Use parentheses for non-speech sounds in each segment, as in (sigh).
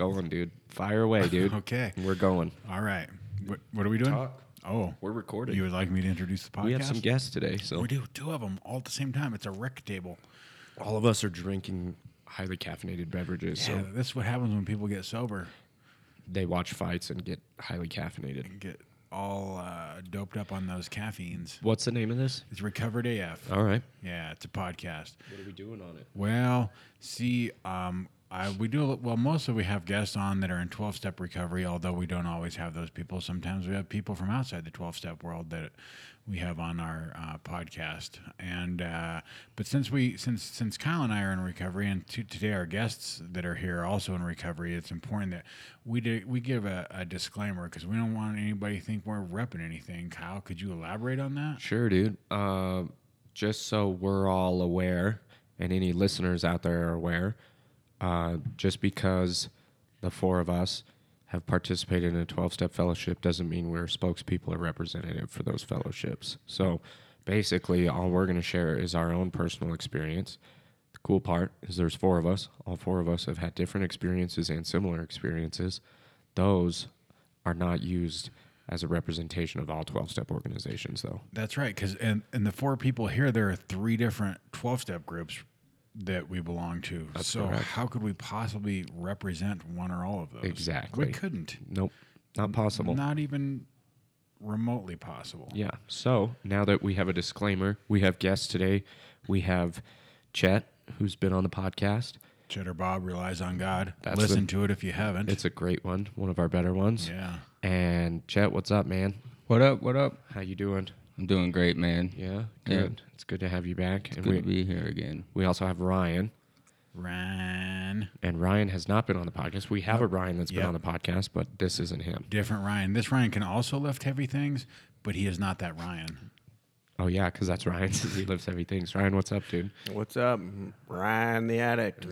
going, dude. Fire away, dude. (laughs) Okay. We're going. All right. What, what are we doing? Talk. Oh, We're recording. you would like me to introduce the podcast? we have some guests today, so We do two of them all at the same time. It's a rec table. all of us are drinking highly caffeinated beverages. Yeah, So this is what happens when people get sober they watch fights and get highly caffeinated. and get all uh, doped up on those caffeines. What's the name of this? It's Recovered AF. All right. Yeah, it's a podcast. What are we doing on it? Well, see, um, I, we do well. Mostly we have guests on that are in twelve step recovery. Although we don't always have those people. Sometimes we have people from outside the twelve step world that we have on our uh, podcast. And uh, but since we since since Kyle and I are in recovery, and to, today our guests that are here are also in recovery, it's important that we do, we give a, a disclaimer because we don't want anybody to think we're repping anything. Kyle, could you elaborate on that? Sure, dude. Uh, just so we're all aware, and any listeners out there are aware, uh, just because the four of us have participated in a 12 step fellowship doesn't mean we're spokespeople or representative for those fellowships. So basically, all we're going to share is our own personal experience. The cool part is there's four of us. All four of us have had different experiences and similar experiences. Those are not used as a representation of all 12 step organizations, though. That's right. Because and and the four people here, there are three different twelve step groups that we belong to. so correct. how could we possibly represent one or all of those? Exactly. We couldn't. Nope, not possible. Not even remotely possible. Yeah. So now that we have a disclaimer, we have guests today. We have Chet, who's been on the podcast. Cheddar Bob relies on God. That's Listen the- to it if you haven't. It's a great one, one of our better ones. yeah. And Chet, what's up, man? What up? What up? How you doing? I'm doing great, man. Yeah, Yeah. good. It's good to have you back. And Good we to be here again. we also have Ryan, Ryan. and Ryan has not been on the podcast. We have a Ryan that's been on the podcast, but this isn't him. Different Ryan. This Ryan can also lift heavy things, but he is not that Ryan. Oh yeah, because that's Ryan. Says (laughs) he lifts heavy things. Ryan, what's up, dude? What's up, Ryan the addict?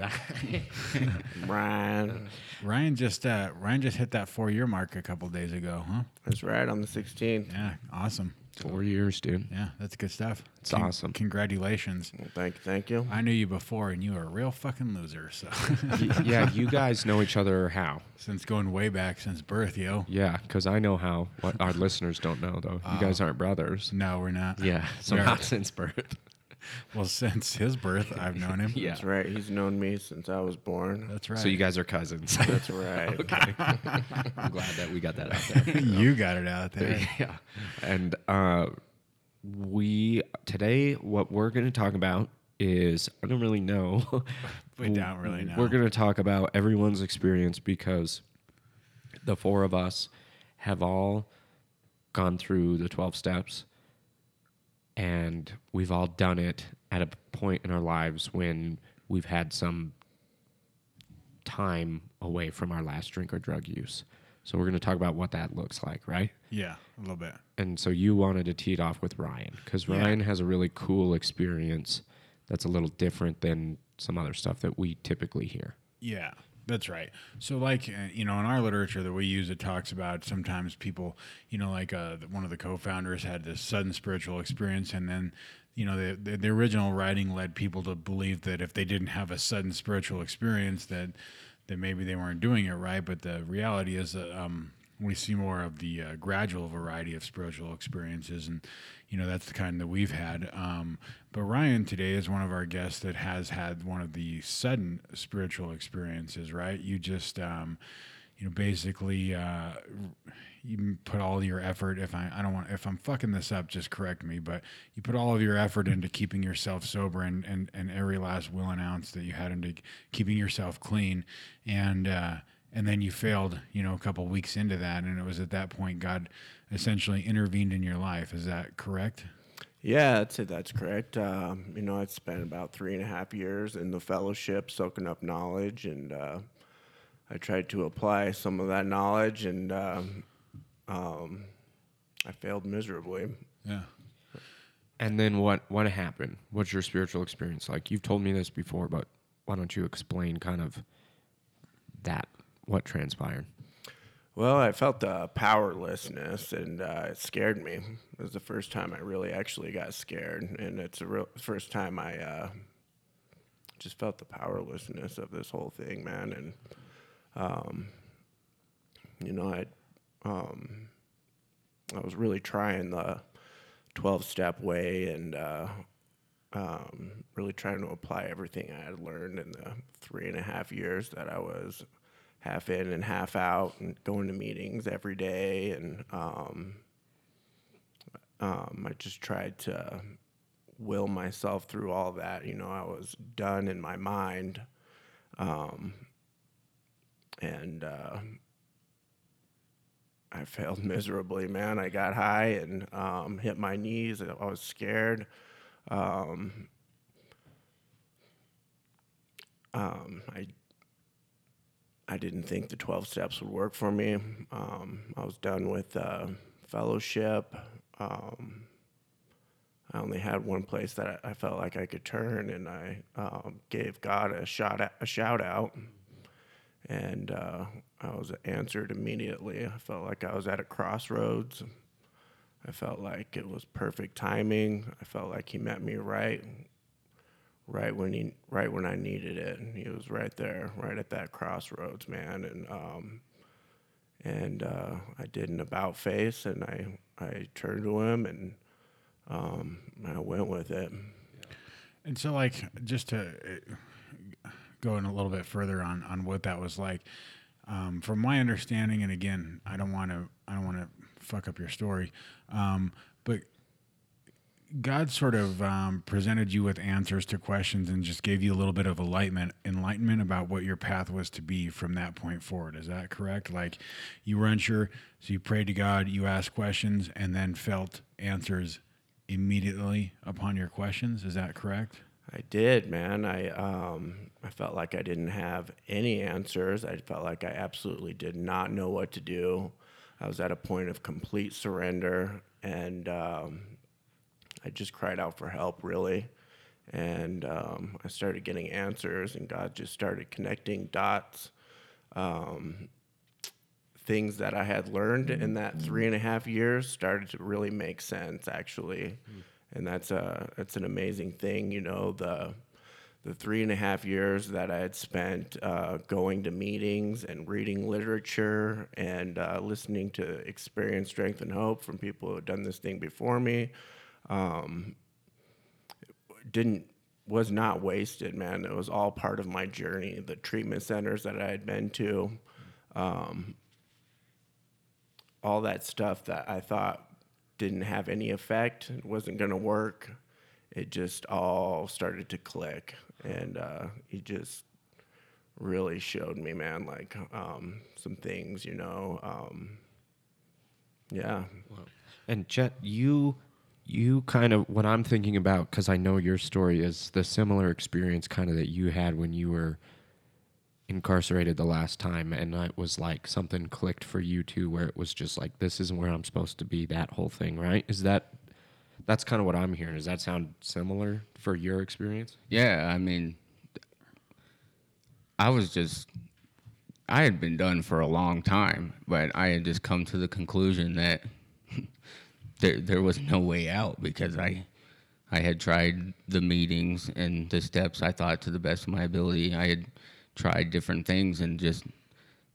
Ryan. (laughs) Ryan just uh, Ryan just hit that four year mark a couple days ago, huh? That's right on the 16th. Yeah, awesome. Four years, dude. Yeah, that's good stuff. It's awesome. Congratulations. Well, thank you, thank you. I knew you before, and you were a real fucking loser. So, Y- yeah, you guys know each other how? since going way back since birth, yo. Yeah, because I know how. What our listeners don't know though. You uh, guys aren't brothers. No, we're not. Yeah, so We are- not since birth. Well, since his birth, I've known him. (laughs) Yeah. That's right. He's known me since I was born. That's right. So you guys are cousins. (laughs) That's right. (laughs) okay. I'm glad that we got that out there. you got it out there. yeah. And uh, we today, what we're going to talk about is I don't really know. We don't really know. We're going to talk about everyone's experience because the four of us have all gone through the 12 steps and we've all done it at a point in our lives when we've had some time away from our last drink or drug use. So we're going to talk about what that looks like, right? Yeah, a little bit. And so you wanted to tee it off with Ryan because Yeah. Ryan has a really cool experience that's a little different than some other stuff that we typically hear. Yeah, that's right. So, like, uh, you know, in our literature that we use, it talks about sometimes people, you know, like uh, one of the co founders had this sudden spiritual experience, and then, you know, the, the, the original writing led people to believe that if they didn't have a sudden spiritual experience, that, that maybe they weren't doing it right. But the reality is that, um, we see more of the uh, gradual variety of spiritual experiences, and you know that's the kind that we've had. Um, but Ryan today is one of our guests that has had one of the sudden spiritual experiences. Right? You just, um, you know, basically, uh, you put all your effort. If I, I don't want, if I'm fucking this up, just correct me. But you put all of your effort into keeping yourself sober, and and, and every last will and ounce that you had into keeping yourself clean, and. Uh, and then you failed, you know, a couple weeks into that, and it was at that point God essentially intervened in your life. Is that correct? Yeah, that's it. That's correct. Um, you know, I spent about three and a half years in the fellowship, soaking up knowledge, and uh, I tried to apply some of that knowledge, and um, um, I failed miserably. Yeah. And then what what happened? What's your spiritual experience like? You've told me this before, but why don't you explain kind of that what transpired? Well, I felt the powerlessness, and uh, it scared me. It was the first time I really actually got scared, and it's the first time I uh, just felt the powerlessness of this whole thing, man. And um, you know, I, um, I was really trying the 12 step way and uh, um, really trying to apply everything I had learned in the three and a half years that I was half in and half out and going to meetings every day. And um, um, I just tried to will myself through all that. You know, I was done in my mind. Um, and uh, I failed (laughs) miserably, man. I got high and um, hit my knees. I was scared. Um, um, I I didn't think the 12 steps would work for me. Um, I was done with uh, fellowship. Um, I only had one place that I, felt like I could turn, and I um, gave God a shot a shout out, and uh, I was answered immediately. I felt like I was at a crossroads. I felt like it was perfect timing. I felt like He met me right, right when he, right when I needed it. He was right there, right at that crossroads, man. And um, and uh, I did an about face, and I I turned to him and um, I went with it. And so, like, just to uh, go in a little bit further on on what that was like, um, from my understanding, and again, I don't want to I don't want to fuck up your story, um, but God sort of um, presented you with answers to questions and just gave you a little bit of enlightenment, enlightenment about what your path was to be from that point forward. Is that correct? Like you were unsure, so you prayed to God, you asked questions, and then felt answers immediately upon your questions. Is that correct? I did, man. I um, I felt like I didn't have any answers. I felt like I absolutely did not know what to do. I was at a point of complete surrender, and um, I just cried out for help, really. And um, I started getting answers, and God just started connecting dots. Um, things that I had learned in that three and a half years started to really make sense, actually. And that's a that's an amazing thing, you know. The the three and a half years that I had spent uh, going to meetings and reading literature and uh, listening to experience, strength, and hope from people who had done this thing before me um, didn't was not wasted, man. It was all part of my journey. The treatment centers that I had been to, um, all that stuff that I thought didn't have any effect, wasn't going to work. It just all started to click, and uh, he just really showed me, man, like um, some things, you know. Um, yeah. And Chet, you you kind of what I'm thinking about because I know your story is the similar experience kind of that you had when you were incarcerated the last time, and it was like something clicked for you too, where it was just like this isn't where I'm supposed to be. That whole thing, right? Is that that's kind of what I'm hearing? Does that sound similar for your experience? Yeah, I mean, I was just I had been done for a long time, but I had just come to the conclusion that there there was no way out because I I had tried the meetings and the steps I thought to the best of my ability. I had tried different things and just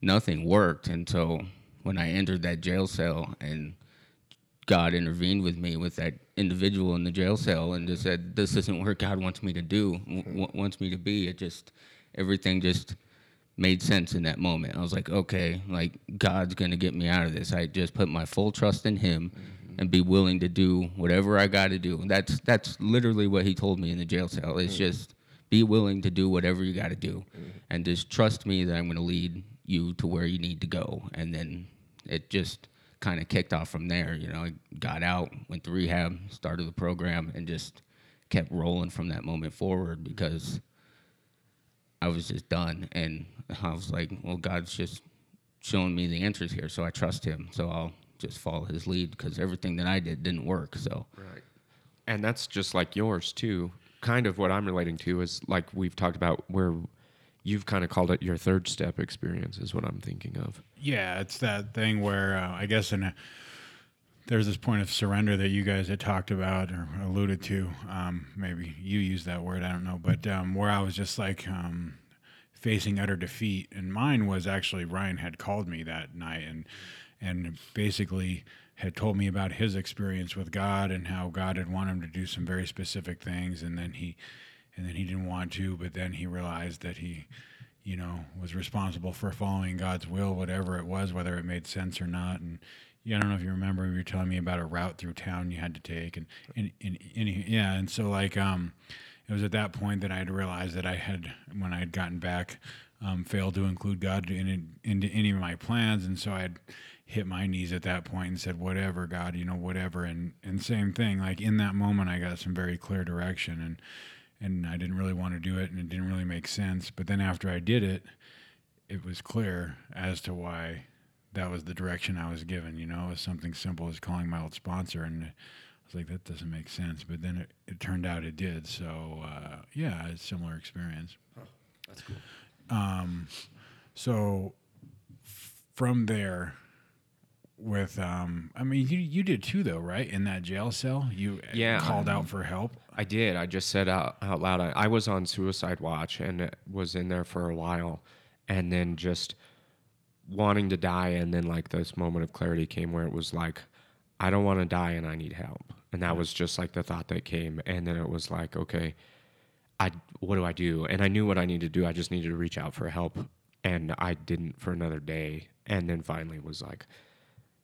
nothing worked. And so when I entered that jail cell and God intervened with me with that individual in the jail cell and just said, "This isn't where God wants me to do, w- wants me to be." It just everything just made sense in that moment. I was like, "Okay, like God's gonna get me out of this." I just put my full trust in Him. Mm-hmm and be willing to do whatever I got to do. That's that's literally what he told me in the jail cell. It's mm-hmm. just be willing to do whatever you got to do, mm-hmm. and just trust me that I'm going to lead you to where you need to go. And then it just kind of kicked off from there. You know, I got out, went to rehab, started the program, and just kept rolling from that moment forward because I was just done. And I was like, well, God's just showing me the answers here, so I trust Him. So I'll just follow his lead because everything that I did didn't work. So right, and that's just like yours too. Kind of what I'm relating to is like we've talked about where you've kind of called it your third step experience is what I'm thinking of. Yeah, it's that thing where uh, I guess in a, there's this point of surrender that you guys had talked about or alluded to. Um, maybe you used that word, I don't know, but um, where I was just like um, facing utter defeat. And mine was actually Ryan had called me that night and and basically had told me about his experience with God and how God had wanted him to do some very specific things and then he and then he didn't want to, but then he realized that he you know, was responsible for following God's will, whatever it was, whether it made sense or not. And yeah, I don't know if you remember, you were telling me about a route through town you had to take, and and, and, and yeah, and so like um, it was at that point that I had realized that I had, when I had gotten back, um, failed to include God in into any of my plans, and so I had hit my knees at that point and said, "Whatever, God, you know, whatever." And and same thing, like in that moment, I got some very clear direction, and and I didn't really want to do it, and it didn't really make sense. But then after I did it, it was clear as to why that was the direction I was given. You know, it was something simple as calling my old sponsor, and I was like, that doesn't make sense. But then it, it turned out it did. So uh, yeah, it's a similar experience. That's cool. Um, so f- from there, with um, I mean, you you did too though, right? In that jail cell, you uh, Yeah, called I- out for help. I did. I just said out, out loud. I, I was on suicide watch and was in there for a while, and then just wanting to die. And then like this moment of clarity came where it was like, I don't want to die and I need help. And that was just like the thought that came. And then it was like, okay, I what do I do? And I knew what I needed to do. I just needed to reach out for help, and I didn't for another day. And then finally was like,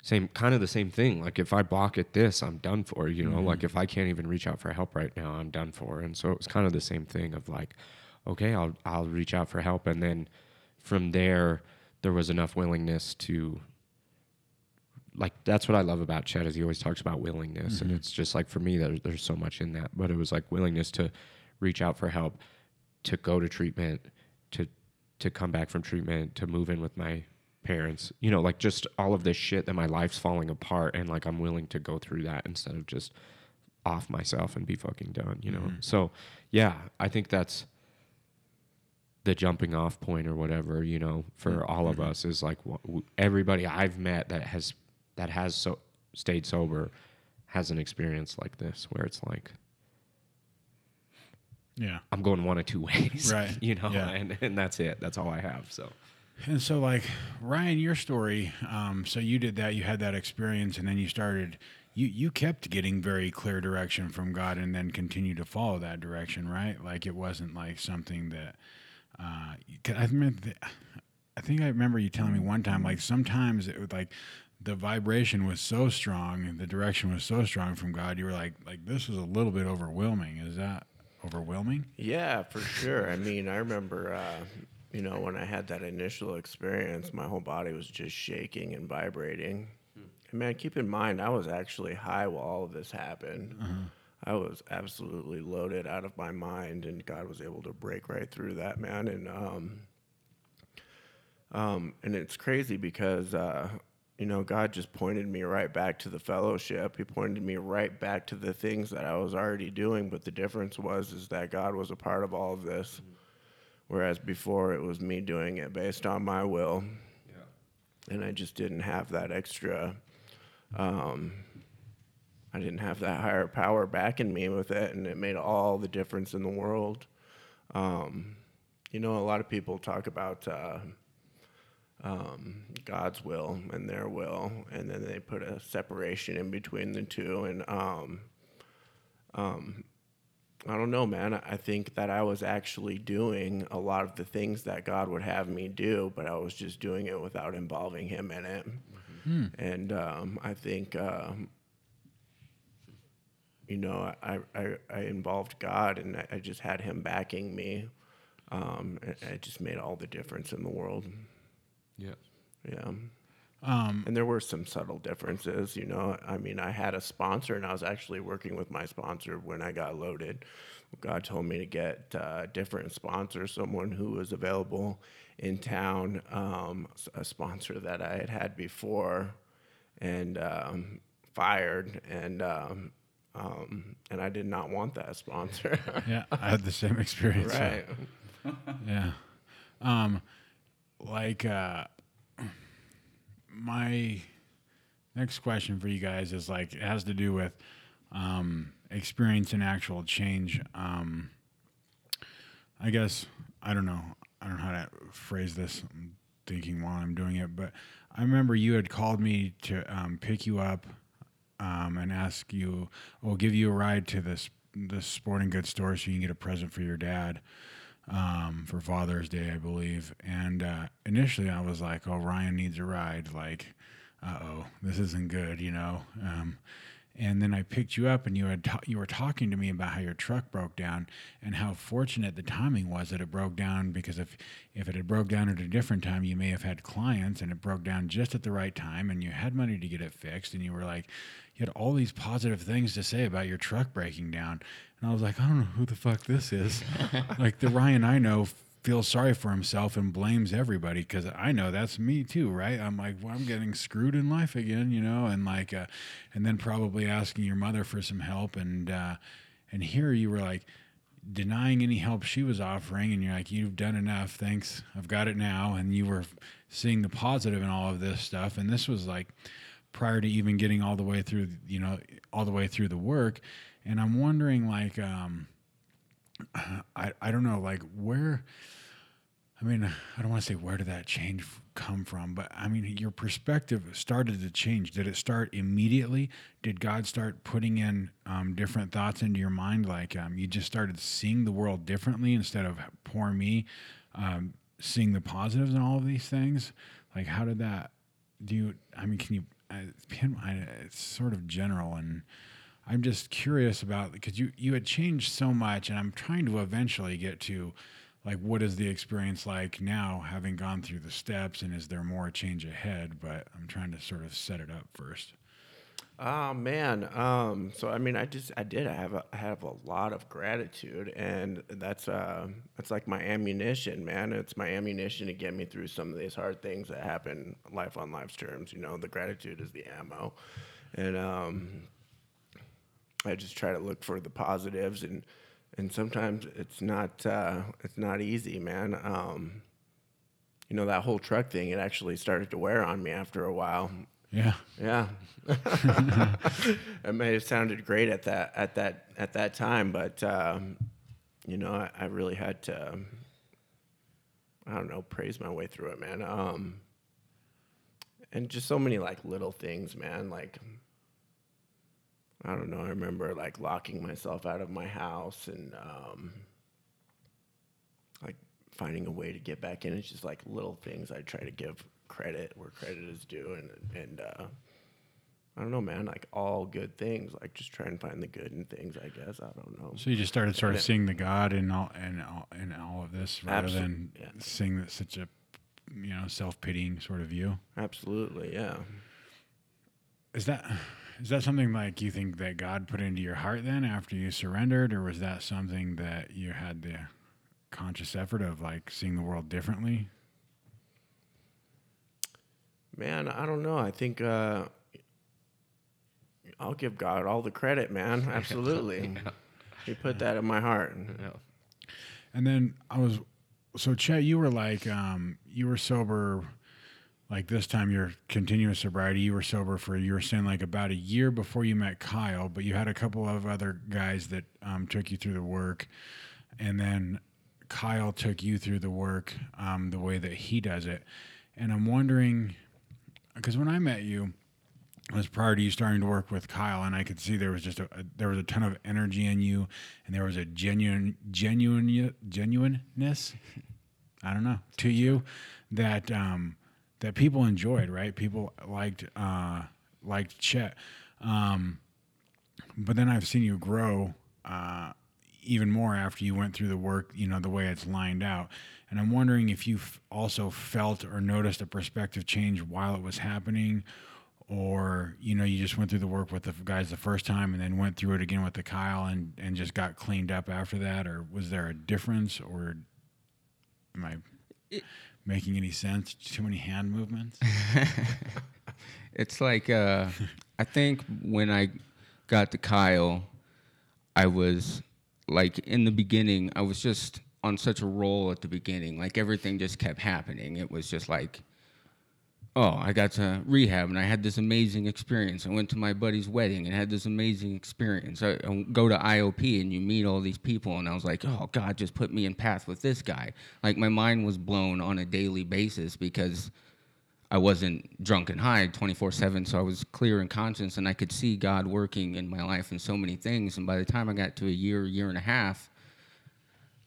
same kind of the same thing. Like if I balk at this, I'm done for. You know, like mm-hmm. if I can't even reach out for help right now, I'm done for. And so it was kind of the same thing of like, okay, I'll I'll reach out for help, and then from there, there was enough willingness to. Like that's what I love about Chet is he always talks about willingness, and mm-hmm. it's just like for me there's there's so much in that, but it was like willingness to reach out for help, to go to treatment, to to come back from treatment, to move in with my parents, you know, like just all of this shit that my life's falling apart and like I'm willing to go through that instead of just off myself and be fucking done, you know. Mm-hmm. So, yeah, I think that's the jumping off point or whatever, you know, for all of us is like everybody I've met that has that has so stayed sober has an experience like this where it's like Yeah. I'm going one of two (laughs) ways, Right. You know, Yeah. and and that's it. That's all I have. So And so, like Ryan, your story. Um, so you did that. You had that experience, and then you started. You you kept getting very clear direction from God, and then continued to follow that direction, right? Like it wasn't like something that. Uh, I remember. I think I remember you telling me one time, like sometimes it would like. The vibration was so strong, and the direction was so strong from God. You were like, like this is a little bit overwhelming. Is that overwhelming? Yeah, for sure. I mean, I remember, uh, you know, when I had that initial experience, my whole body was just shaking and vibrating. And man, keep in mind, I was actually high while all of this happened. I was absolutely loaded out of my mind, and God was able to break right through that, man. And um, um, and it's crazy because uh, you know God just pointed me right back to the fellowship. He pointed me right back to the things that I was already doing. But the difference was is that God was a part of all of this, whereas before it was me doing it based on my will, and I just didn't have that extra. Um, I didn't have that higher power backing me with it, and it made all the difference in the world. Um, you know, a lot of people talk about uh, um, God's will and their will, and then they put a separation in between the two. And um, um, I don't know, man. I think that I was actually doing a lot of the things that God would have me do, but I was just doing it without involving Him in it. And um, I think. Um, you know, I, I, I involved God and I, I just had him backing me. Um, and it just made all the difference in the world. yeah. Yeah. Um, And there were some subtle differences, you know. I mean, I had a sponsor and I was actually working with my sponsor when I got loaded. God told me to get uh, different sponsors, someone who was available in town, um, s- a sponsor that I had had before and um, fired. And, um, um, and I did not want that sponsor. (laughs) yeah, I had the same (laughs) experience. so- right. (laughs) Yeah. Um, like uh, my next question for you guys is like it has to do with um, experience and actual change. Um, I guess I don't know. I don't know how to phrase this. I'm thinking while I'm doing it, but I remember you had called me to um, pick you up um, and ask you, or give you a ride to this this sporting goods store so you can get a present for your dad um, for Father's Day, I believe. And uh, initially, I was like, "Oh, Ryan needs a ride." Like, uh oh, this isn't good, you know. Um, and then I picked you up, and you had ta- you were talking to me about how your truck broke down and how fortunate the timing was that it broke down. Because if if it had broke down at a different time, you may have had clients, and it broke down just at the right time, and you had money to get it fixed, and you were like, you had all these positive things to say about your truck breaking down, and I was like, I don't know who the fuck this is. (laughs) like the Ryan I know feels sorry for himself and blames everybody because I know that's me too, right? I'm like, well, I'm getting screwed in life again, you know, and like, uh, and then probably asking your mother for some help, and uh, and here you were like denying any help she was offering, and you're like, you've done enough, thanks, I've got it now, and you were seeing the positive in all of this stuff, and this was like prior to even getting all the way through, you know, all the way through the work, and I'm wondering like, um, I I don't know, like where I mean, I don't want to say where did that change come from, but I mean, your perspective started to change. Did it start immediately? Did God start putting in um, different thoughts into your mind? Like um, you just started seeing the world differently instead of poor me, um, seeing the positives in all of these things? Like, how did that do you? I mean, can you? I- it's sort of general and. I'm just curious about because you you had changed so much, and I'm trying to eventually get to like what is the experience like now, having gone through the steps, and is there more change ahead? But I'm trying to sort of set it up first. Oh man. Um, so I mean, I just I did. I have a, I have a lot of gratitude, and that's uh that's like my ammunition, man. It's my ammunition to get me through some of these hard things that happen life on life's terms. You know, the gratitude is the ammo, and um, I just try to look for the positives, and and sometimes it's not uh, it's not easy, man. Um, you know, that whole truck thing, it actually started to wear on me after a while. Yeah, Yeah. (laughs) it may have sounded great at that at that at that time, but um, you know, I, I really had to um, I don't know, praise my way through it, man. Um, and just so many like little things, man. Like I don't know, I remember like locking myself out of my house and um, like finding a way to get back in. It's just like little things I try to give credit where credit is due and and uh, I don't know, man, like all good things. Like just try and find the good in things, I guess. I don't know. so you just started sort of seeing the God in all in all, in all of this, rather than yeah. seeing that such a you know self pitying sort of view. Absolutely, yeah. Is that is that something like you think that God put into your heart then after you surrendered, or was that something that you had the conscious effort of like seeing the world differently? Man, I don't know. I think uh, I'll give God all the credit, man. (laughs) Absolutely. He put that in my heart. And then I was, so Chet, you were like, um, you were sober, like this time your continuous sobriety, you were sober for, you were saying like about a year before you met Kyle, but you had a couple of other guys that um, took you through the work. And then Kyle took you through the work um, the way that he does it. And I'm wondering, because when I met you, it was prior to you starting to work with Kyle, and I could see there was just a, a there was a ton of energy in you, and there was a genuine genuine genuineness. (laughs) I don't know to you that um, that people enjoyed. Right, people liked uh, liked Chet, um, but then I've seen you grow. Uh, even more after you went through the work, you know, the way it's lined out. And I'm wondering if you also felt or noticed a perspective change while it was happening, or, you know, you just went through the work with the guys the first time and then went through it again with the Kyle and, and just got cleaned up after that? Or was there a difference, or am I making any sense? Too many hand movements? (laughs) It's like uh, I think when I got to Kyle, I was like in the beginning, I was just on such a roll at the beginning. Like everything just kept happening. It was just like, oh, I got to rehab and I had this amazing experience. I went to my buddy's wedding and had this amazing experience. I, I go to IOP and you meet all these people, and I was like, oh, God, just put me in path with this guy. Like, my mind was blown on a daily basis because I wasn't drunk and high 24 7. So I was clear in conscience and I could see God working in my life in so many things. And by the time I got to a year, year and a half,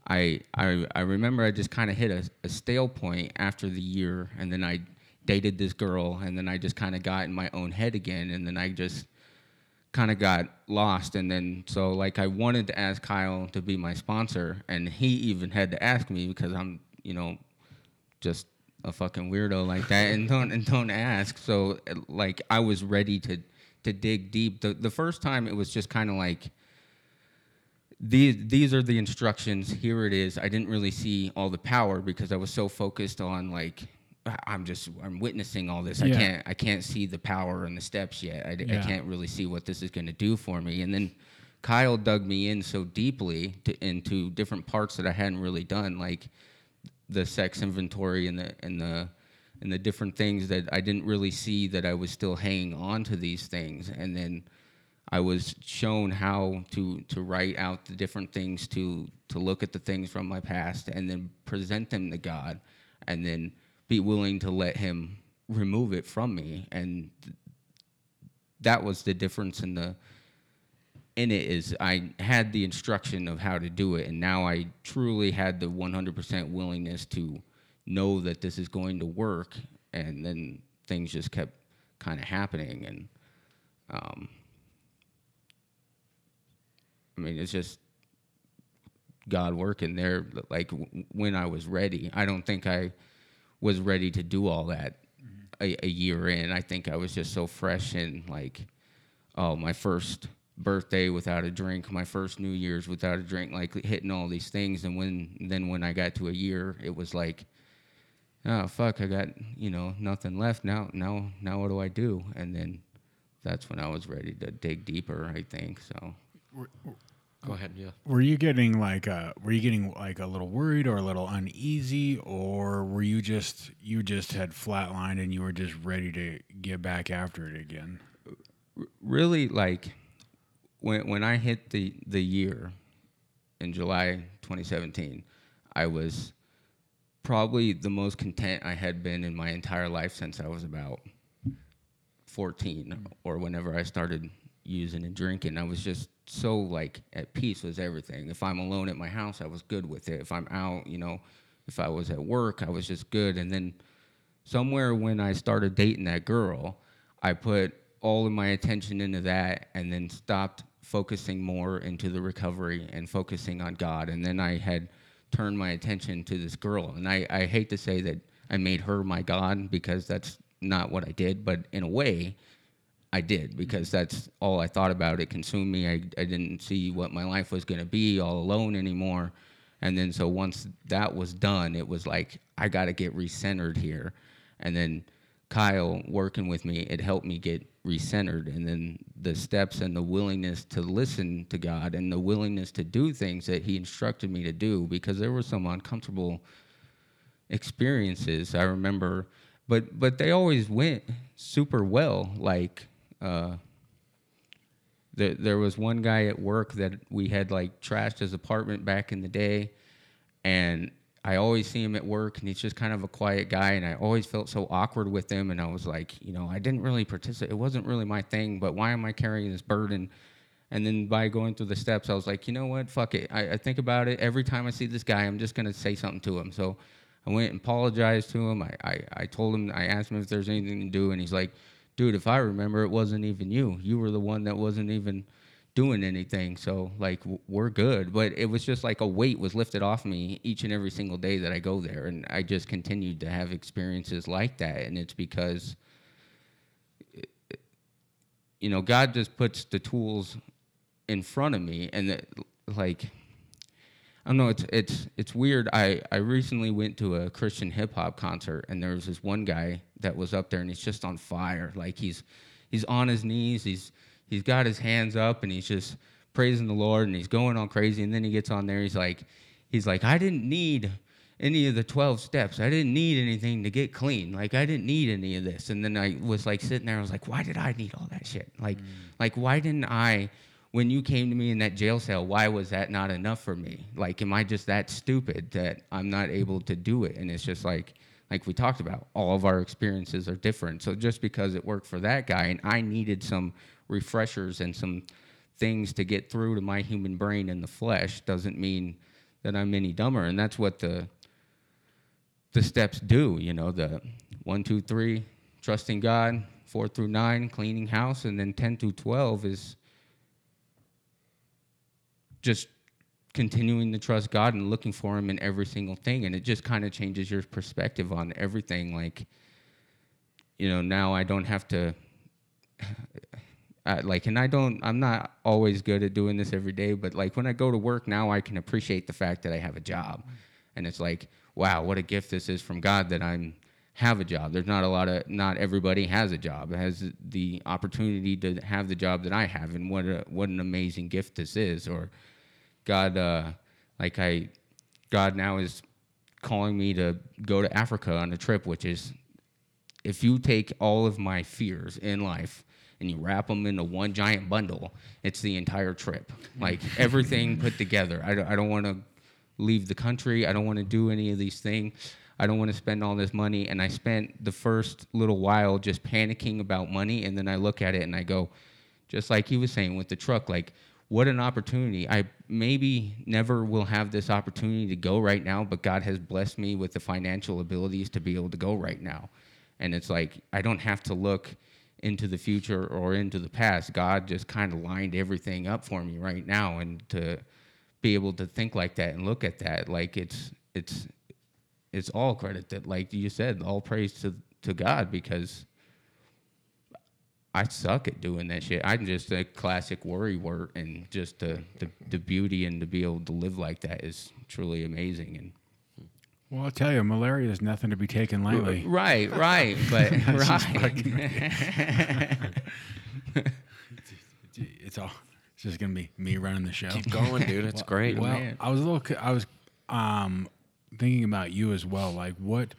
I, I, I remember I just kind of hit a, a stale point after the year, and then I dated this girl, and then I just kind of got in my own head again, and then I just kind of got lost. And then, so like, I wanted to ask Kyle to be my sponsor, and he even had to ask me because I'm, you know, just a fucking weirdo like that, and don't and don't ask. So like, I was ready to to dig deep. The the first time it was just kind of like these these are the instructions here it is i didn't really see all the power because i was so focused on like i'm just i'm witnessing all this. I can't i can't see the power and the steps yet. I, Yeah. can't really see what this is going to do for me. And then kyle dug me in so deeply to, into different parts that i hadn't really done like the sex inventory and the and the and the different things that I didn't really see that I was still hanging on to these things. And then I was shown how to to write out the different things to to look at the things from my past and then present them to God. And then be willing to let him remove it from me. And th- that was the difference in the in it is I had the instruction of how to do it, and now I truly had the 100% willingness to know that this is going to work, and then things just kept kind of happening, and um, I mean, it's just God working there. Like w- when I was ready, I don't think I was ready to do all that mm-hmm. a, a year in. I think I was just so fresh and like, oh, my first birthday without a drink, my first New Year's without a drink, like hitting all these things. And when then when I got to a year, it was like, oh fuck, I got you know nothing left now. Now now what do I do? And then that's when I was ready to dig deeper. I think so. Go ahead. Yeah. Were you getting like uh were you getting like a little worried or a little uneasy or were you just you just had flatlined and you were just ready to get back after it again? really like when when I hit the the year in July 2017, I was probably the most content I had been in my entire life since I was about 14 or whenever I started using and drinking. I was just so like at peace with everything. If I'm alone at my house, I was good with it. If I'm out, you know, if I was at work, I was just good. And then somewhere when I started dating that girl, I put all of my attention into that and then stopped focusing more into the recovery and focusing on God. And then I had turned my attention to this girl. And I, I hate to say that I made her my God because that's not what I did, but in a way, I did because mm-hmm. that's all I thought about. It consumed me. I, I didn't see what my life was going to be all alone anymore. And then so once that was done, it was like, I got to get recentered here. And then Kyle working with me, it helped me get recentered. And then the steps and the willingness to listen to God and the willingness to do things that He instructed me to do because there were some uncomfortable experiences I remember, but but they always went super well. Like uh, there there was one guy at work that we had like trashed his apartment back in the day, and I always see him at work, and he's just kind of a quiet guy, and I always felt so awkward with him, and I was like, you know, I didn't really participate. It wasn't really my thing, but why am I carrying this burden? And then by going through the steps, I was like, you know what? Fuck it. I, I think about it. Every time I see this guy, I'm just going to say something to him. So I went and apologized to him. I, I, I told him, I asked him if there's anything to do. And he's like, dude, if I remember, it wasn't even you. You were the one that wasn't even doing anything. So, like, we're good. But it was just like a weight was lifted off me each and every single day that I go there. And I just continued to have experiences like that. And it's because you know, God just puts the tools in front of me, and that, like, I don't know, it's it's it's weird. I I recently went to a Christian hip hop concert, and there was this one guy that was up there, and he's just on fire. Like he's he's on his knees, he's he's got his hands up, and he's just praising the Lord, and he's going all crazy. And then he gets on there, he's like, he's like, I didn't need any of the 12 steps. I didn't need anything to get clean. Like I didn't need any of this. And then I was like sitting there, I was like, why did I need all that shit? Like, mm. like why didn't I, when you came to me in that jail cell, why was that not enough for me? Like, am I just that stupid that I'm not able to do it? And it's just like, like we talked about, all of our experiences are different. So just because it worked for that guy and I needed some refreshers and some things to get through to my human brain in the flesh doesn't mean that I'm any dumber. And that's what the the steps do, you know, the one, two, three, trusting God, four through nine, cleaning house, and then ten through twelve is just continuing to trust God and looking for him in every single thing. And it just kind of changes your perspective on everything. Like, you know, now I don't have to (sighs) uh, like and i don't i'm not always good at doing this every day but like when i go to work now i can appreciate the fact that i have a job and it's like wow what a gift this is from god that i'm have a job there's not a lot of not everybody has a job has the opportunity to have the job that i have and what a what an amazing gift this is or god uh like i god now is calling me to go to africa on a trip which is if you take all of my fears in life and you wrap them into one giant bundle, it's the entire trip. Like (laughs) everything put together. I don't, I don't want to leave the country. I don't want to do any of these things. I don't want to spend all this money. And I spent the first little while just panicking about money. And then I look at it and I go, just like he was saying with the truck, like, what an opportunity. I maybe never will have this opportunity to go right now, but God has blessed me with the financial abilities to be able to go right now. And it's like, I don't have to look into the future or into the past. God just kind of lined everything up for me right now. And to be able to think like that and look at that, like it's, it's, it's all credit that, like you said, all praise to, to God because I suck at doing that shit. I'm just a classic worry wart, and just the, the, the beauty and to be able to live like that is truly amazing. And Well, I'll tell you, malaria is nothing to be taken lightly. Right, right, (laughs) but right. (laughs) (laughs) It's all. It's just gonna be me running the show. Keep going, dude. It's great. Well, man. I was a little. I was um, thinking about you as well. Like what?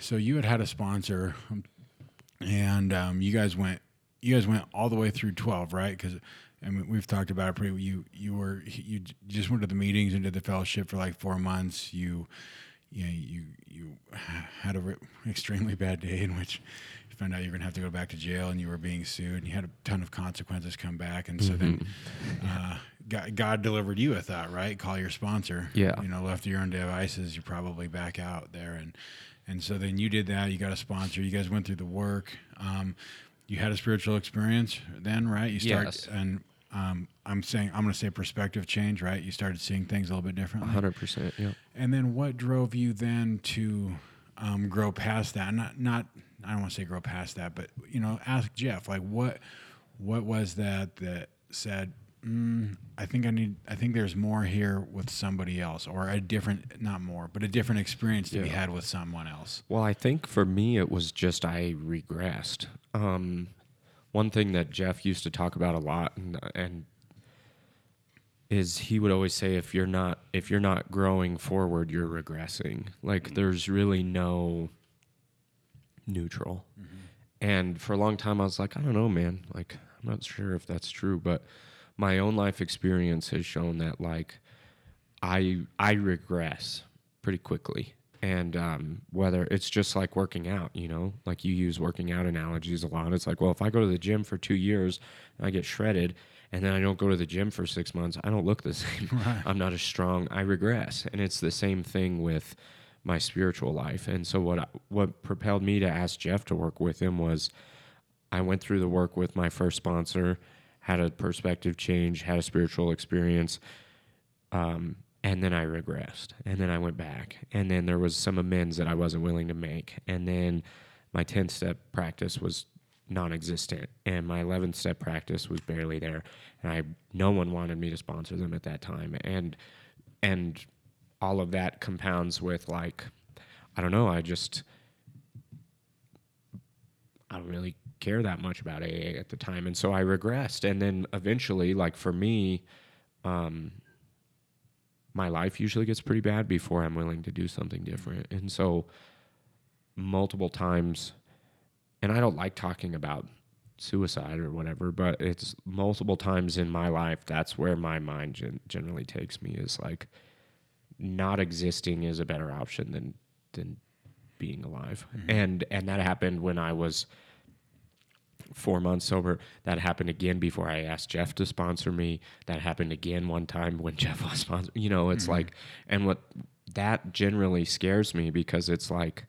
So you had had a sponsor, um, and um, you guys went. You guys went all the way through twelve, right? Because I mean, we've talked about it. Pretty. You you were you just went to the meetings and did the fellowship for like four months. You. You, know, you you had an re- extremely bad day in which you found out you were gonna have to go back to jail and you were being sued and you had a ton of consequences come back and so then uh, God, God delivered you with that right call your sponsor Yeah. you know left to your own devices you're probably back out there and and so then you did that you got a sponsor you guys went through the work um, you had a spiritual experience then right you start Yes. and um, I'm saying I'm going to say perspective change right you started seeing things a little bit differently 100%. Yeah. and then what drove you then to um, grow past that? Not not I don't want to say grow past that, but you know, ask Jeff like what what was that that said mm, I think I need I think there's more here with somebody else or a different not more but a different experience to be had with someone else. Well, I think for me, it was just I regressed. Um, one thing that Jeff used to talk about a lot, and, and is he would always say, if you're not if you're not growing forward, you're regressing. Like there's really no neutral. And for a long time, I was like, I don't know, man. Like I'm not sure if that's true, but my own life experience has shown that like I I regress pretty quickly. And um, whether it's just like working out, you know, like you use working out analogies a lot. It's like, well, if I go to the gym for two years and I get shredded, and then I don't go to the gym for six months, I don't look the (laughs) same. I'm not as strong. I regress, and it's the same thing with my spiritual life. And so what I, what propelled me to ask Jeff to work with him was I went through the work with my first sponsor, had a perspective change, had a spiritual experience, um, and then I regressed, and then I went back, and then there was some amends that I wasn't willing to make, and then my ten step practice was non-existent, and my eleventh step practice was barely there, and I no one wanted me to sponsor them at that time, and and all of that compounds with like I don't know, I just I don't really care that much about AA at the time, and so I regressed. And then eventually, like for me, um, my life usually gets pretty bad before I'm willing to do something different. And so multiple times and I don't like talking about suicide or whatever, but it's multiple times in my life that's where my mind gen- generally takes me is like not existing is a better option than than being alive. And and that happened when I was 4 months sober. That happened again before I asked Jeff to sponsor me. That happened again one time when (laughs) Jeff was sponsor. You know, it's like mm-hmm. and what that generally scares me because it's like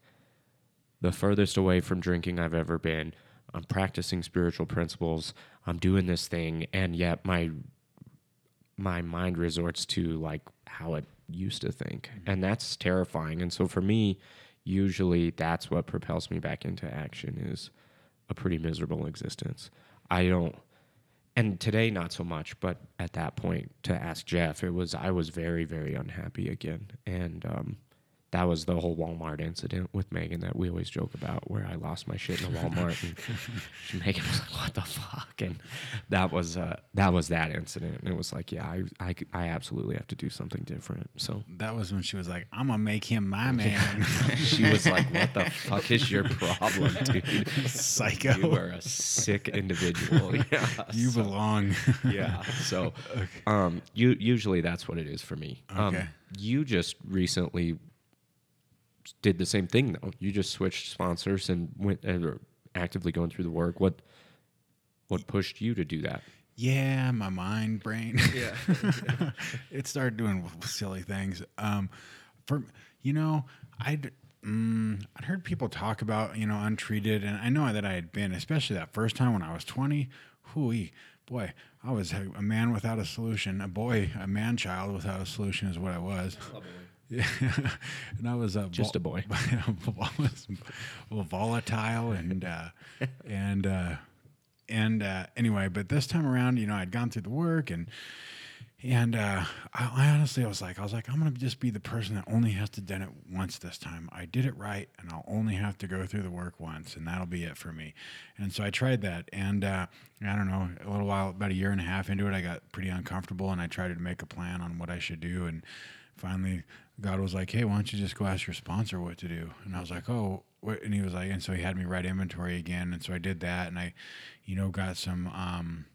the furthest away from drinking I've ever been. I'm practicing spiritual principles. I'm doing this thing, and yet my my mind resorts to like how it used to think, mm-hmm. and that's terrifying. And so for me, usually that's what propels me back into action is a pretty miserable existence. I don't and today not so much, but at that point to ask Jeff, it was I was very very unhappy again, and um, that was the whole Walmart incident with Megan that we always joke about, where I lost my shit in a Walmart, and (laughs) (laughs) Megan was like, "What the fuck?" And that was uh, that was that incident, and it was like, yeah, I, I I absolutely have to do something different. So That was when she was like, "I'm gonna make him my man." (laughs) she was like, "What the fuck is your problem, dude? Psycho. You are a sick individual. Yeah, you so- belong. yeah. So, um, you usually that's what it is for me. Um, you just recently did the same thing though. You just switched sponsors and went and are actively going through the work. What what pushed you to do that? Yeah, my mind, brain. Yeah, (laughs) (laughs) it started doing silly things. Um, for you know, I'd mm, I'd heard people talk about you know untreated, and I know that I had been, especially that first time when I was twenty. Hooey, boy, I was a a man without a solution. A boy, a man child without a solution is what I was. Yeah, (laughs) and I was uh, Just a boy. (laughs) Well, volatile and uh, and uh, and uh, anyway, but this time around, you know, I'd gone through the work and and uh, I, I honestly, I was like, I was like, I'm gonna just be the person that only has to done it once this time. I did it right, and I'll only have to go through the work once, and that'll be it for me. And so I tried that, and uh, I don't know, a little while, about a year and a half into it, I got pretty uncomfortable, and I tried to make a plan on what I should do, and finally, God was like, Hey, why don't you just go ask your sponsor what to do? And I was like, Oh, and he was like, and so he had me write inventory again, and so I did that, and I, you know, got some. Um,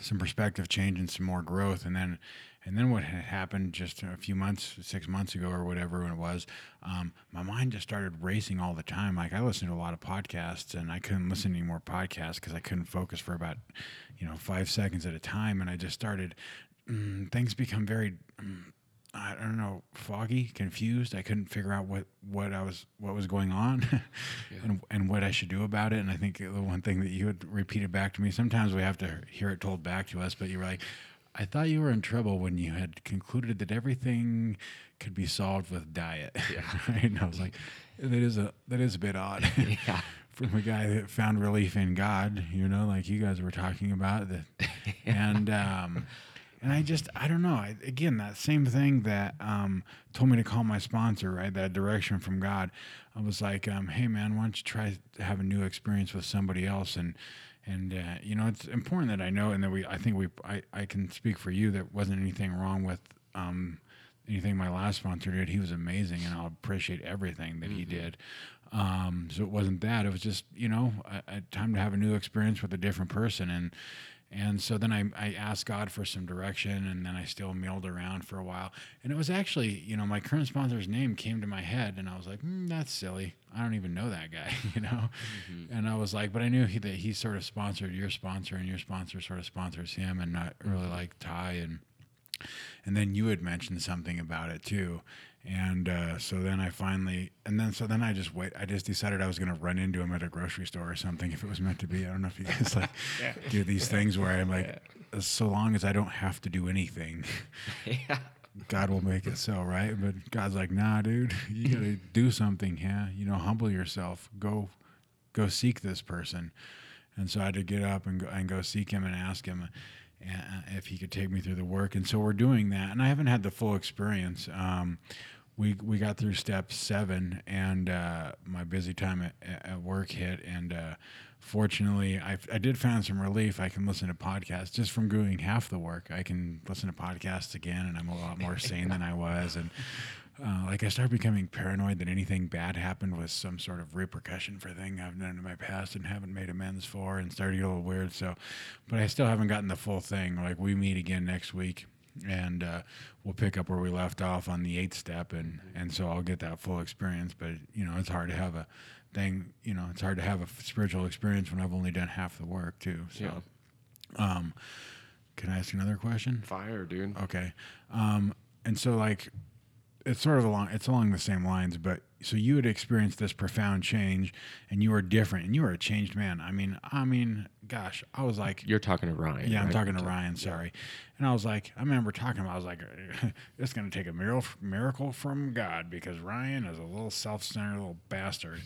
some perspective change and some more growth and then and then what had happened just a few months six months ago or whatever it was um, my mind just started racing all the time like i listened to a lot of podcasts and i couldn't listen to any more podcasts because i couldn't focus for about you know five seconds at a time and i just started mm, things become very mm, I don't know, foggy, confused. I couldn't figure out what, what I was what was going on, (laughs) and and what I should do about it. And I think the one thing that you had repeated back to me. Sometimes we have to hear it told back to us, but you were like, "I thought you were in trouble when you had concluded that everything could be solved with diet." (laughs) Yeah, and I was like, "That is a that is a bit odd." (laughs) Yeah. From a guy that found relief in God, you know, like you guys were talking about, that, and um, and I just I don't know. I, again, that same thing that um, told me to call my sponsor, right? That direction from God. I was like, um, hey man, why don't you try to have a new experience with somebody else? And and uh, you know, it's important that I know, and that we. I think we. I, I can speak for you. That wasn't anything wrong with. Um, anything my last sponsor did, he was amazing, and I'll appreciate everything that he did. Um, so it wasn't that; it was just you know, a, a time to have a new experience with a different person, and and so then I, I asked God for some direction, and then I still milled around for a while. And it was actually, you know, my current sponsor's name came to my head, and I was like, mm, that's silly. I don't even know that guy, (laughs) you know. And I was like, but I knew he, that he sort of sponsored your sponsor, and your sponsor sort of sponsors him, and I really like Ty and and then you had mentioned something about it too and uh, so then i finally and then so then i just wait i just decided i was going to run into him at a grocery store or something (laughs) if it was meant to be. I don't know if you guys like (laughs) do these things where i'm like so long as i don't have to do anything (laughs) yeah. god will make it so right? But god's like nah dude you gotta do something yeah? You know humble yourself. Go go seek this person. And so i had to get up and go, and go seek him and ask him if he could take me through the work and so we're doing that and i haven't had the full experience um, we we got through step seven, and uh, my busy time at, at work hit, and uh, fortunately, I I did find some relief. I can listen to podcasts just from doing half the work. I can listen to podcasts again, and I'm a lot more sane than I was, and. Uh, like I started becoming paranoid that anything bad happened was some sort of repercussion for a thing I've done in my past and haven't made amends for, and started to get a little weird. So, but I still haven't gotten the full thing. Like we meet again next week, and uh, we'll pick up where we left off on the eighth step, and and so I'll get that full experience. But you know, it's hard to have a thing. You know, it's hard to have a f- spiritual experience when I've only done half the work too. So, Yeah. um, can I ask another question? Fire, dude. Okay. Um, and so like it's sort of along it's along the same lines, but so you had experienced this profound change and you were different and you were a changed man. I mean, I mean, gosh, I was like You're talking to Ryan. yeah, I'm right? talking to Ryan. Sorry, and I was like, I remember talking about. I was like, (laughs) it's going to take a miracle, miracle from God because Ryan is a little self-centered little bastard,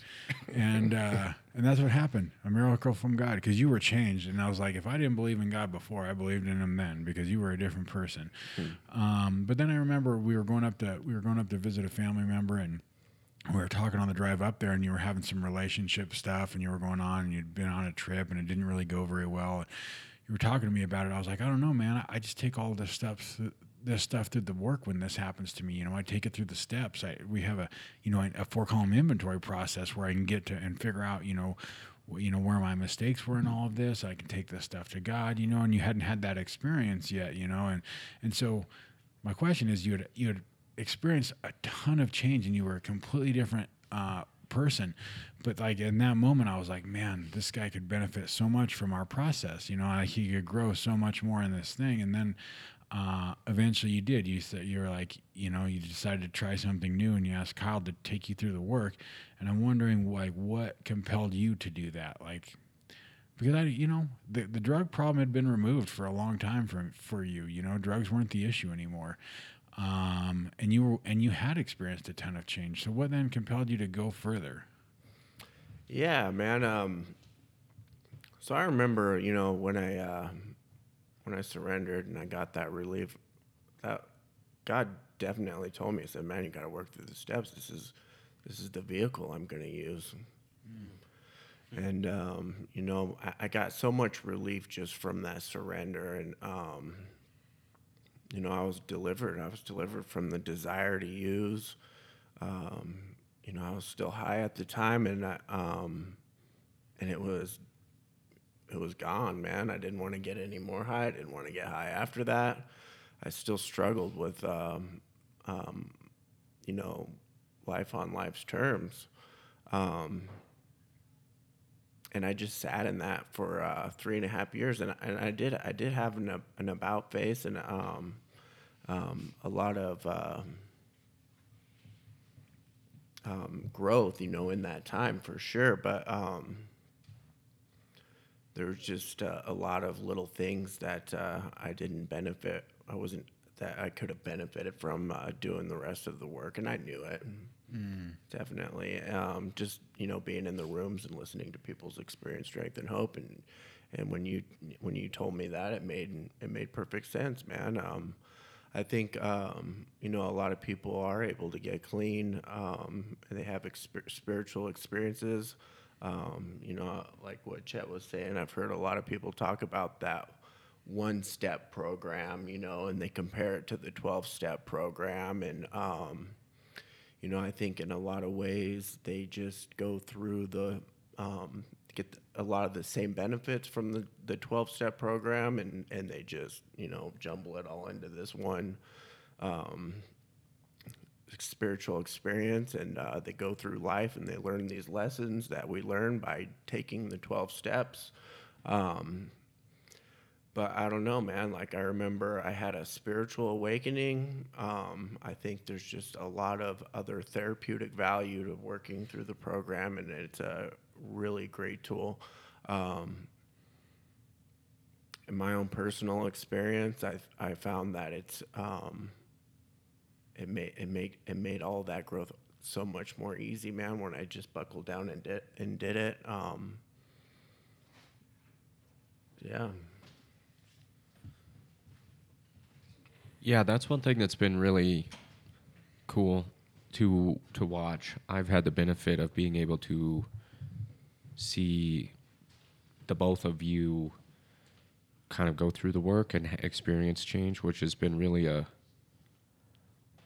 and uh, (laughs) and that's what happened. A miracle from God because you were changed, and I was like, if I didn't believe in God before, I believed in Him then because you were a different person. Um, but then I remember we were going up to we were going up to visit a family member and we were talking on the drive up there and you were having some relationship stuff and you were going on and you'd been on a trip and it didn't really go very well. You were talking to me about it. I was like, I don't know, man. I, I just take all this stuff, this stuff through the work when this happens to me. You know, I take it through the steps. I, we have a, you know, a four column inventory process where I can get to and figure out, you know, you know where my mistakes were in mm-hmm. all of this. I can take this stuff to God, you know, and you hadn't had that experience yet, you know, and and so my question is, you had you had experienced a ton of change, and you were a completely different uh, person. But like in that moment, I was like, man, this guy could benefit so much from our process. You know, I, he could grow so much more in this thing. And then uh, eventually, you did. You said you were like, you know, you decided to try something new, and you asked Kyle to take you through the work. And I'm wondering, like, what compelled you to do that? Like, because I, you know, the the drug problem had been removed for a long time for for you. You know, drugs weren't the issue anymore, um, and you were and you had experienced a ton of change. So what then compelled you to go further? Yeah, man. Um, so I remember, you know, when I uh, when I surrendered and I got that relief, that God definitely told me, He said, "Man, you got to work through the steps. This is this is the vehicle I'm going to use." And um, you know, I, I got so much relief just from that surrender, and um, you know, I was delivered. I was delivered from the desire to use. Um, you know, I was still high at the time, and I, um, and it was it was gone, man. I didn't want to get any more high. I didn't want to get high after that. I still struggled with, um, um, you know, life on life's terms. Um, and I just sat in that for uh, three and a half years, and, and I did I did have an, an about face and um, um, a lot of um, um, growth, you know, in that time for sure. But um, there was just uh, a lot of little things that uh, I didn't benefit. I wasn't that I could have benefited from uh, doing the rest of the work, and I knew it. Definitely, um, just you know, being in the rooms and listening to people's experience, strength, and hope, and and when you when you told me that, it made it made perfect sense, man. Um, I think um, you know a lot of people are able to get clean, um, and they have exper- spiritual experiences. Um, you know, like what Chet was saying, I've heard a lot of people talk about that one step program, you know, and they compare it to the 12 step program. And, um, you know, I think in a lot of ways they just go through the, um, get a lot of the same benefits from the, the 12 step program and, and they just, you know, jumble it all into this one um, spiritual experience. And uh, they go through life and they learn these lessons that we learn by taking the 12 steps. Um, but I don't know, man. Like I remember I had a spiritual awakening. Um, I think there's just a lot of other therapeutic value to working through the program, and it's a really great tool. Um, in my own personal experience, I I found that it's um, it made it made it made all that growth so much more easy, man. When I just buckled down and did and did it. Um, yeah. Yeah, that's one thing that's been really cool to to watch. I've had the benefit of being able to see the both of you kind of go through the work and experience change, which has been really a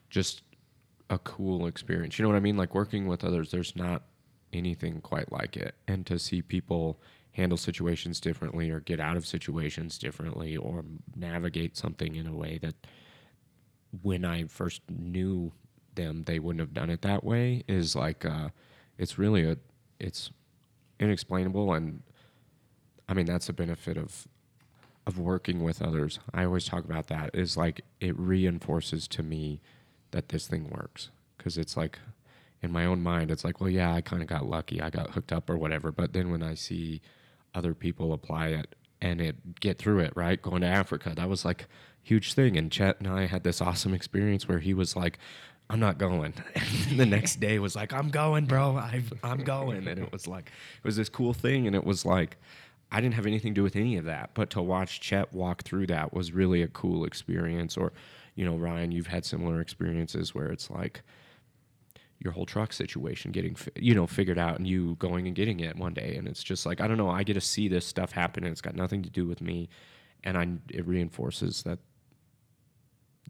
just a cool experience. You know what I mean? Like working with others, there's not anything quite like it. And to see people handle situations differently or get out of situations differently or navigate something in a way that when I first knew them, they wouldn't have done it that way is like, uh, it's really a, it's inexplainable. And I mean, that's the benefit of, of working with others. I always talk about that is like, it reinforces to me that this thing works. Cause it's like, in my own mind, it's like, well, yeah, I kind of got lucky. I got hooked up or whatever. But then when I see other people apply it and it get through it, right? Going to Africa, that was like huge thing. And Chet and I had this awesome experience where he was like, I'm not going. (laughs) The next day was like, I'm going, bro. i I'm going. And it was like, it was this cool thing. And it was like, I didn't have anything to do with any of that. But to watch Chet walk through that was really a cool experience. Or, you know, Ryan, you've had similar experiences where it's like, your whole truck situation getting you know figured out and you going and getting it one day and it's just like i don't know i get to see this stuff happen and it's got nothing to do with me and i it reinforces that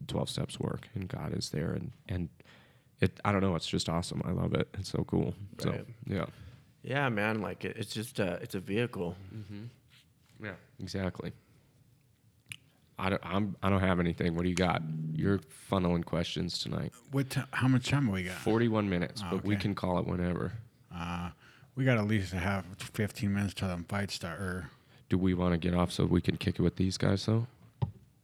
12 steps work and god is there and and it i don't know it's just awesome i love it it's so cool so yeah Yeah, man. Like it, it's just a, it's a vehicle. Mm-hmm. yeah exactly I don't, I'm, I don't have anything. What do you got? You're funneling questions tonight. What? T- how much time have we got? 41 minutes, Oh, but we can call it whenever. Uh, we got at least a half, fifteen minutes till them fights start. Or Do we want to get off so we can kick it with these guys though?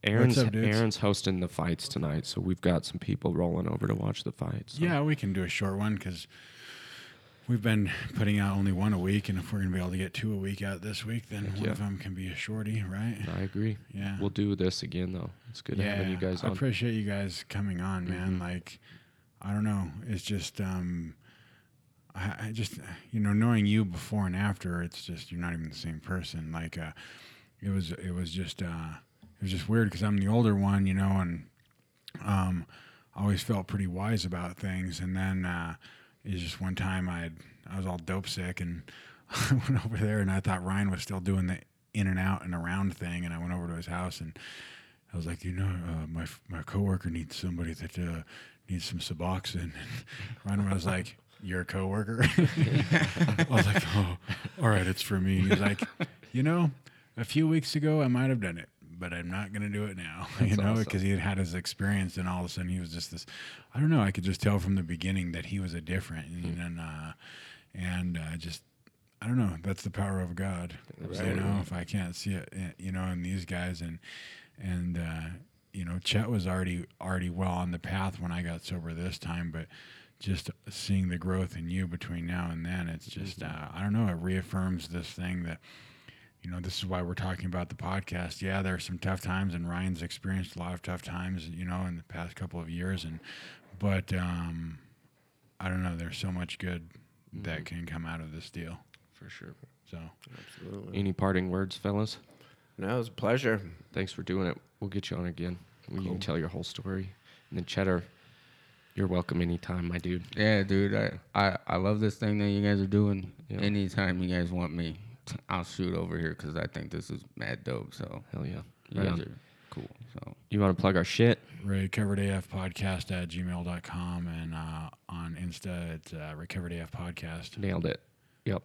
Aaron's up. Aaron's hosting the fights tonight, so we've got some people rolling over to watch the fights. so- yeah, we can do a short one because we've been putting out only one a week, and if we're gonna be able to get two a week out this week, then one yeah. of them can be a shorty, right? I agree. Yeah. We'll do this again though. It's good having you guys I on. Mm-hmm. appreciate you guys coming on, man. Like, I don't know, it's just, um, I, I just, you know, knowing you before and after, it's just you're not even the same person. Like, uh, it was, it was just, uh, it was just weird because I'm the older one, you know, and um, always felt pretty wise about things. And then uh, it was just one time I I was all dope sick and (laughs) I went over there and I thought Ryan was still doing the in and out and around thing. And I went over to his house and I was like, you know, uh, my my coworker needs somebody that uh, needs some Suboxone. (laughs) And Ryan was like, you're a coworker. (laughs) I was like, oh, all right, it's for me. He's like, you know, a few weeks ago I might have done it, but I'm not going to do it now. (laughs) you That's know, awesome. because he had had his experience, and all of a sudden he was just this. I don't know. I could just tell from the beginning that he was a different, and and, uh, and uh, just. I don't know. That's the power of God. You Absolutely. know, if I can't see it, eh, you know, in these guys, and and uh, you know, Chet was already already well on the path when I got sober this time, but just seeing the growth in you between now and then, it's just uh, I don't know. It reaffirms this thing that you know this is why we're talking about the podcast. Yeah, there are some tough times, and Ryan's experienced a lot of tough times, you know, in the past couple of years, and but um, I don't know. There's so much good that can come out of this deal. for sure. So Absolutely. Any parting words, fellas? No, it was a pleasure. Thanks for doing it. We'll get you on again. You can tell your whole story. And then Cheddar, you're welcome anytime, my dude. Yeah, dude. I, I, I love this thing that you guys are doing. Yeah. Anytime you guys want me, I'll shoot over here because I think this is mad dope. So Hell yeah. you Right guys on. are cool. So You want to plug our shit? recoveredaf podcast at gmail.com and uh, on Insta it's uh, recoveredaf podcast. Nailed it. Yep.